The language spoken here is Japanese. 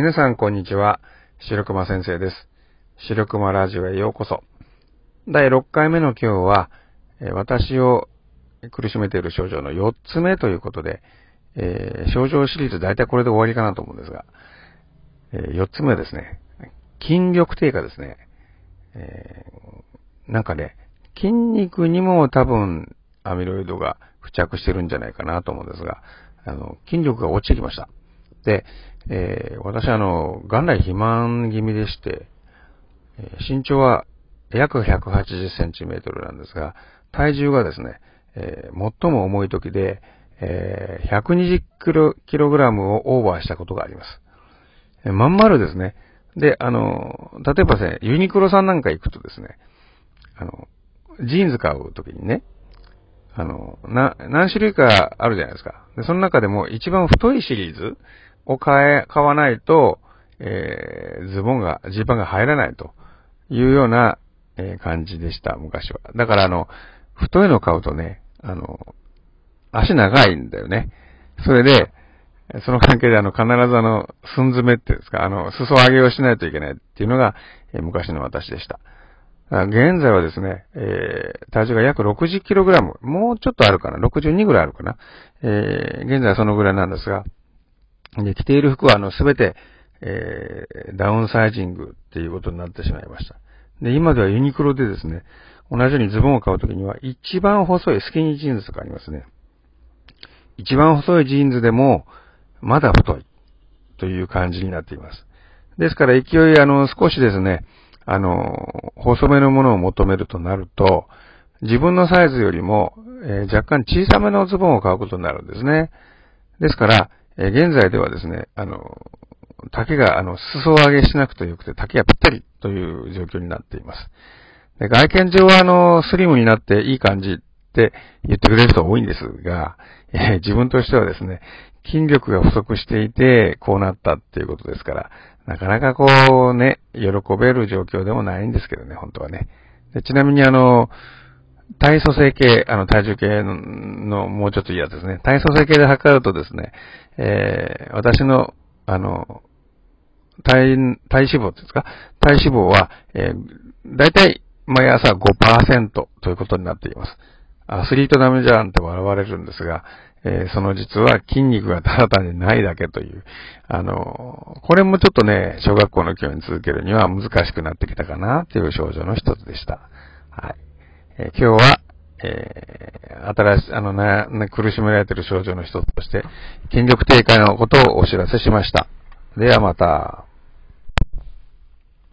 皆さんこんにちは。白熊先生です。白熊ラジオへようこそ。第6回目の今日は、私を苦しめている症状の4つ目ということで、えー症状シリーズ大体これで終わりかなと思うんですが、え4つ目ですね、筋力低下ですね。えーなんかね、筋肉にも多分アミロイドが付着してるんじゃないかなと思うんですが、あの、筋力が落ちてきました。で、えー私あの、元来肥満気味でして、身長は約180センチメートルなんですが、体重がですね、えー最も重い時で、えー120キロ、キログラムをオーバーしたことがあります。えーまん丸ですね。で、あの、例えばですね、ユニクロさんなんか行くとですね、あの、ジーンズ買う時にね、あの、な、何種類かあるじゃないですか。で、その中でも一番太いシリーズを買え、買わないと、えーズボンが、ジーパンが入らないというような、えー感じでした、昔は。だからあの、太いの買うとね、あの、足長いんだよね。それで、その関係であの、必ずあの、寸詰めっていうんですか、あの、裾上げをしないといけないっていうのが、えー昔の私でした。現在はですね、えー体重が約 60kg、もうちょっとあるかな、62ぐらいあるかな？えー現在はそのぐらいなんですが、で、着ている服はあの、すべて、えーダウンサイジングっていうことになってしまいました。で、今ではユニクロでですね、同じようにズボンを買うときには、一番細いスキニージーンズとかありますね。一番細いジーンズでも、まだ太いという感じになっています。ですから勢い、あの、少しですね、あの、細めのものを求めるとなると、自分のサイズよりも、えー若干小さめのズボンを買うことになるんですね。ですから、えー現在ではですね、あの、丈が、あの、裾上げしなくてよくて、丈がぴったりという状況になっています。で外見上は、あの、スリムになっていい感じって言ってくれる人多いんですが、えー自分としてはですね、筋力が不足していて、こうなったっていうことですから、なかなかこうね、喜べる状況でもないんですけどね、本当はね。でちなみにあの、体組成計、あの、体重計のもうちょっといいやつですね。体組成計で測るとですね、えー私の、あの、体、体脂肪ですか？体脂肪は、えー、だいたい毎朝5%ということになっています。アスリートダメじゃんって笑われるんですが、えーその実は筋肉がただ単にないだけという、あの、これもちょっとね、小学校の教員続けるには難しくなってきたかなという症状の一つでした。はい。今日は、えー新しい、あの、ね苦しめられている症状の一つとして、筋力低下のことをお知らせしました。ではまた。